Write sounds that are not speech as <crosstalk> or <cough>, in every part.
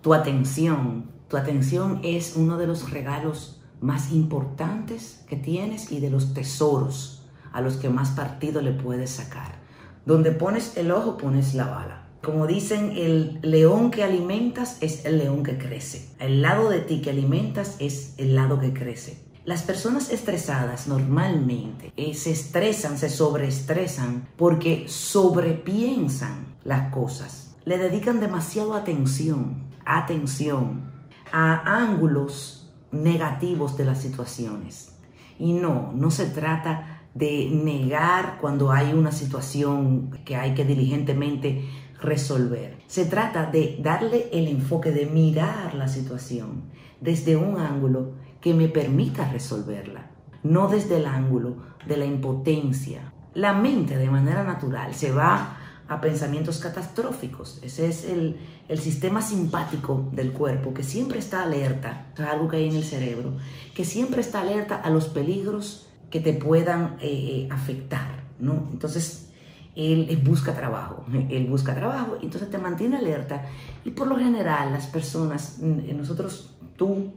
tu atención. Tu atención es uno de los regalos más importantes que tienes y de los tesoros a los que más partido le puedes sacar. Donde pones el ojo, pones la bala. Como dicen, el león que alimentas es el león que crece. El lado de ti que alimentas es el lado que crece. Las personas estresadas normalmente eh, se estresan, se sobreestresan porque sobrepiensan las cosas. Le dedican demasiado atención, atención a ángulos negativos de las situaciones. Y no, no se trata de negar cuando hay una situación que hay que diligentemente resolver. Se trata de darle el enfoque de mirar la situación desde un ángulo que me permita resolverla, no desde el ángulo de la impotencia. La mente de manera natural se va a pensamientos catastróficos. Ese es el, sistema simpático del cuerpo que siempre está alerta, es algo que hay en el cerebro, que siempre está alerta a los peligros que te puedan eh, eh, afectar, ¿no? Entonces, él, busca trabajo, él busca trabajo, <laughs> entonces te mantiene alerta y por lo general las personas, mm, nosotros, tú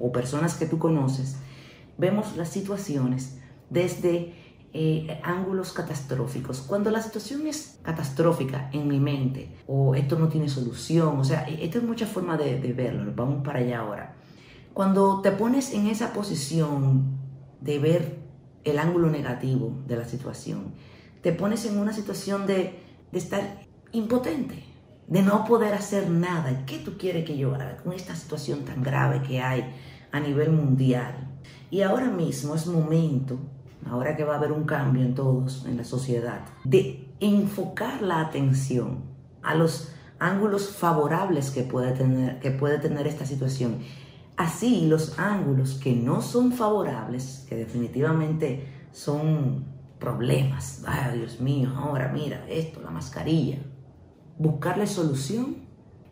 o personas que tú conoces, vemos las situaciones desde eh, ángulos catastróficos. Cuando la situación es catastrófica en mi mente o esto no tiene solución, o sea, e, esto es mucha forma de, de verlo, vamos para allá ahora. Cuando te pones en esa posición de ver el ángulo negativo de la situación, te pones en una situación de, estar impotente, de no poder hacer nada. ¿Qué tú quieres que yo haga con esta situación tan grave que hay a nivel mundial? Y ahora mismo es momento, ahora que va a haber un cambio en todos, en la sociedad, de enfocar la atención a los ángulos favorables que puede tener, que puede tener esta situación. Así los ángulos que no son favorables, que definitivamente son problemas. Ay, Dios mío, ahora mira esto, la mascarilla. Buscarle solución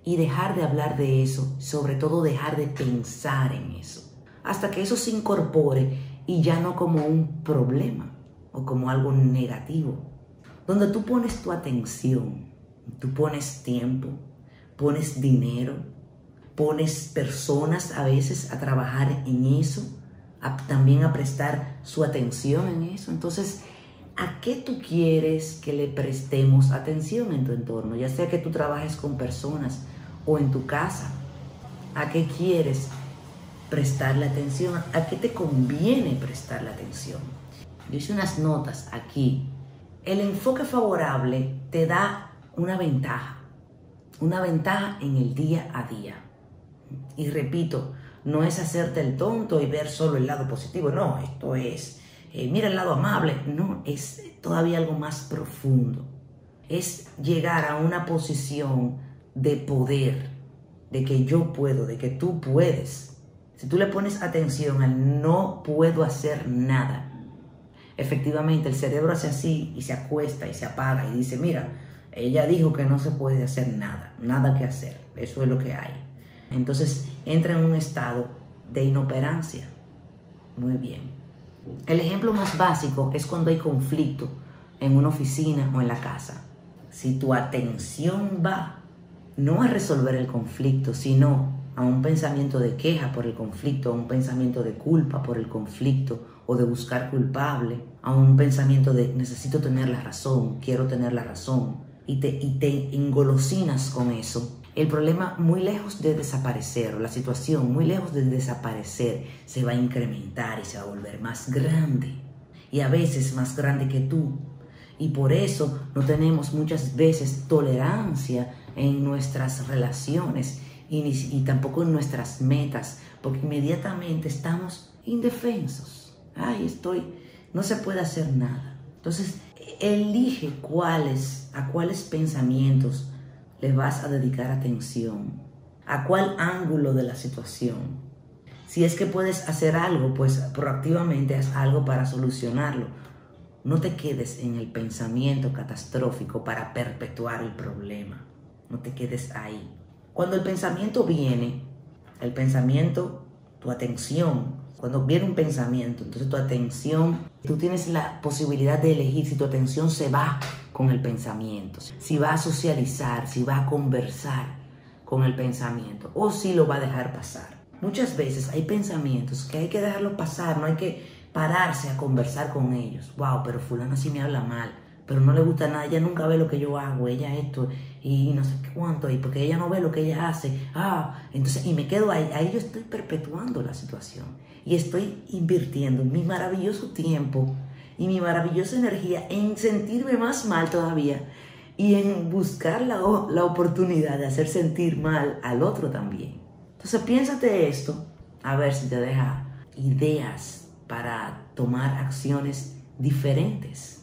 y dejar de hablar de eso, sobre todo dejar de pensar en eso, hasta que eso se incorpore y ya no como un problema o como algo negativo, donde tú pones tu atención, tú pones tiempo, pones dinero, pones personas a veces a trabajar en eso, también a prestar su atención en eso. Entonces, ¿a qué tú quieres que le prestemos atención en tu entorno? Ya sea que tú trabajes con personas o en tu casa. ¿A qué quieres prestarle atención? ¿A qué te conviene prestarle atención? Yo hice unas notas aquí. El enfoque favorable te da una ventaja, una ventaja en el día a día. Y repito, no es hacerte el tonto y ver solo el lado positivo, no, esto es eh, mira el lado amable. No, es todavía algo más profundo. Es llegar a una posición de poder, de que yo puedo, de que tú puedes. Si tú le pones atención al no puedo hacer nada, efectivamente el cerebro hace así y se acuesta y se apaga y dice, mira, ella dijo que no se puede hacer nada, nada que hacer, eso es lo que hay. Entonces entra en un estado de inoperancia. Muy bien. El ejemplo más básico es cuando hay conflicto en una oficina o en la casa. Si tu atención va no a resolver el conflicto, sino a un pensamiento de queja por el conflicto, a un pensamiento de culpa por el conflicto o de buscar culpable, a un pensamiento de necesito tener la razón, quiero tener la razón, y te, y te engolosinas con eso, el problema muy lejos de desaparecer, la situación muy lejos de desaparecer, se va a incrementar y se va a volver más grande. Y a veces más grande que tú. Y por eso no tenemos muchas veces tolerancia en nuestras relaciones y, tampoco en nuestras metas, porque inmediatamente estamos indefensos. Ay, estoy, no se puede hacer nada. Entonces, elige cuáles, a cuáles pensamientos le vas a dedicar atención? ¿A cuál ángulo de la situación? Si es que puedes hacer algo, pues proactivamente haz algo para solucionarlo. No te quedes en el pensamiento catastrófico para perpetuar el problema. No te quedes ahí. Cuando el pensamiento viene, el pensamiento, tu atención, cuando viene un pensamiento, entonces tu atención, tú tienes la posibilidad de elegir si tu atención se va con el pensamiento, si va a socializar, si va a conversar, con el pensamiento o si lo va a dejar pasar. Muchas veces hay pensamientos que hay que dejarlo pasar, no hay que pararse a conversar con ellos. Wow, pero fulano sí me habla mal, pero no le gusta nada, ella nunca ve lo que yo hago, ella esto y no sé cuánto, y porque ella no ve lo que ella hace. Ah, entonces, y me quedo ahí, ahí yo estoy perpetuando la situación y estoy invirtiendo mi maravilloso tiempo y mi maravillosa energía en sentirme más mal todavía y en buscar la, la oportunidad de hacer sentir mal al otro también. Entonces piénsate esto, a ver si te deja ideas para tomar acciones diferentes